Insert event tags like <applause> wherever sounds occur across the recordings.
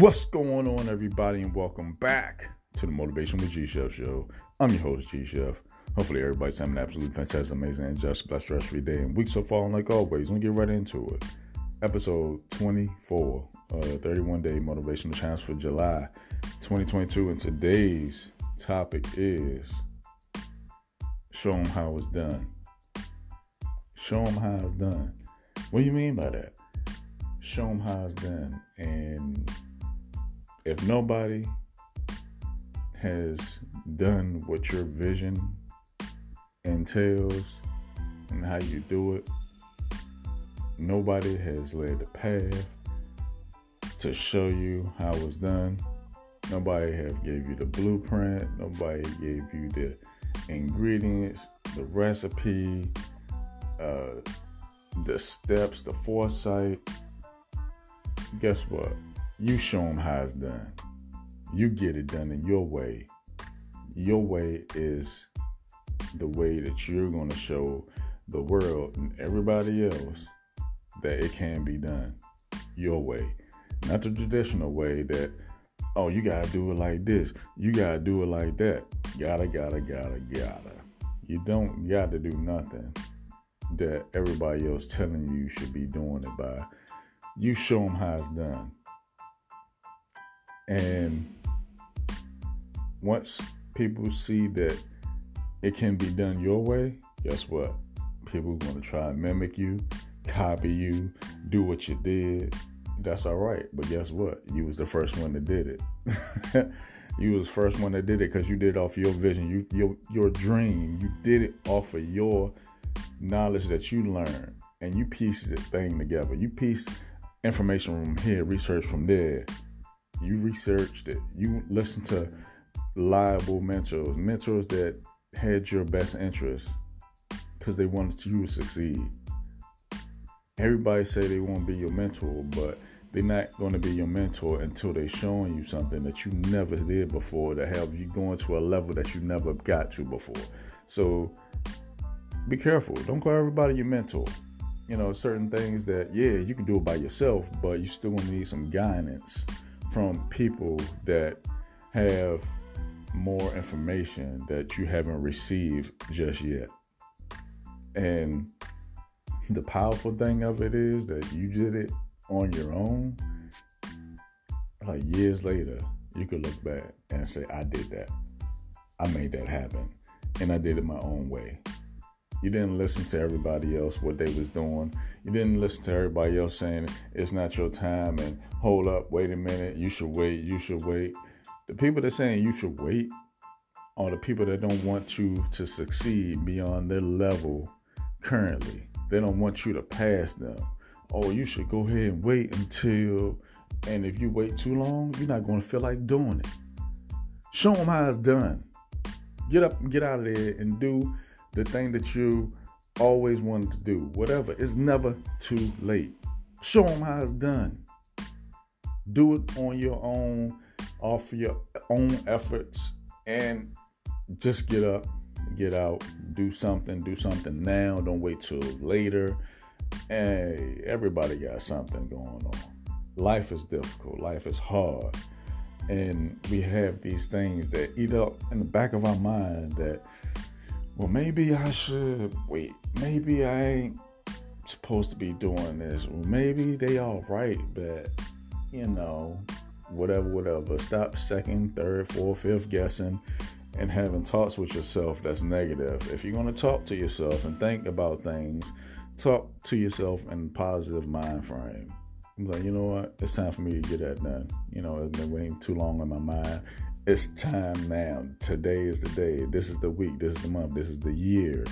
What's going on, everybody, and welcome back to the Motivation with G Chef show. I'm your host, G Chef. Hopefully, everybody's having an absolute fantastic, amazing, and just blessed, stress free day and week so far. And like always, me get right into it. Episode 24, uh, 31 day motivational challenge for July 2022. And today's topic is show them how it's done. Show them how it's done. What do you mean by that? Show them how it's done. And if nobody has done what your vision entails and how you do it, nobody has laid the path to show you how it's done. Nobody have gave you the blueprint. Nobody gave you the ingredients, the recipe, uh, the steps, the foresight. Guess what? You show them how it's done. You get it done in your way. Your way is the way that you're going to show the world and everybody else that it can be done your way. Not the traditional way that, oh, you got to do it like this. You got to do it like that. Gotta, gotta, gotta, gotta. You don't got to do nothing that everybody else telling you you should be doing it by. You show them how it's done. And once people see that it can be done your way, guess what? People are going to try and mimic you, copy you, do what you did. That's all right. But guess what? You was the first one that did it. <laughs> you was the first one that did it because you did it off your vision, you your your dream. You did it off of your knowledge that you learned, and you pieced the thing together. You pieced information from here, research from there, you researched it, you listened to liable mentors, mentors that had your best interest because they wanted you to succeed. Everybody say they want to be your mentor, but they're not going to be your mentor until they're showing you something that you never did before to help you going to a level that you never got to before. So be careful. Don't call everybody your mentor. You know, certain things that, yeah, you can do it by yourself, but you still need some guidance from people that have more information that you haven't received just yet. And the powerful thing of it is that you did it on your own. Like years later, you could look back and say, I did that. I made that happen. And I did it my own way. You didn't listen to everybody else what they was doing. You didn't listen to everybody else saying it's not your time and hold up, wait a minute, you should wait, you should wait. The people that saying you should wait are the people that don't want you to succeed beyond their level currently. They don't want you to pass them. Oh, you should go ahead and wait until and if you wait too long, you're not going to feel like doing it. Show them how it's done. Get up and get out of there and do the thing that you always wanted to do, whatever, it's never too late. Show them how it's done. Do it on your own, off your own efforts, and just get up, get out, do something, do something now. Don't wait till later. Hey, everybody got something going on. Life is difficult, life is hard. And we have these things that eat up in the back of our mind that well, maybe I should wait. Maybe I ain't supposed to be doing this. Well, maybe they all right, but you know, whatever, whatever. Stop second, third, fourth, fifth guessing and having talks with yourself that's negative. If you're going to talk to yourself and think about things, talk to yourself in positive mind frame. I'm like, you know what? It's time for me to get that done. You know, it's been waiting too long in my mind. It's time now. Today is the day. This is the week. This is the month. This is the year.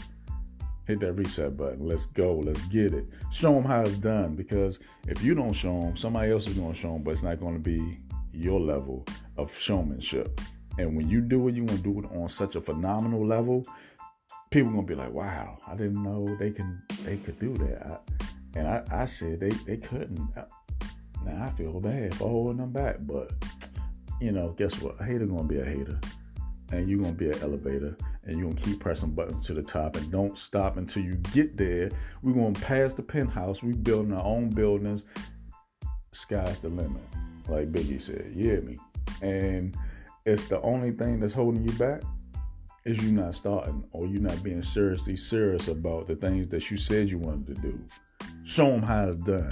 Hit that reset button. Let's go. Let's get it. Show them how it's done because if you don't show them, somebody else is going to show them, but it's not going to be your level of showmanship. And when you do it, you're going to do it on such a phenomenal level. People going to be like, wow, I didn't know they can they could do that. I, and I, I said they, they couldn't. Now I feel bad for holding them back, but you know, guess what? A hater gonna be a hater. And you're gonna be an elevator and you're gonna keep pressing buttons to the top and don't stop until you get there. We're gonna pass the penthouse, we building our own buildings. Sky's the limit. like Biggie said. You hear me? And it's the only thing that's holding you back is you not starting or you not being seriously serious about the things that you said you wanted to do. Show them how it's done.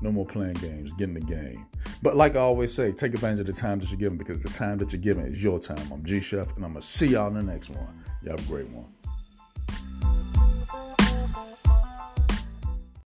No more playing games. Get in the game. But like I always say, take advantage of the time that you're given because the time that you're given is your time. I'm G Chef, and I'm gonna see y'all in the next one. Y'all have a great one.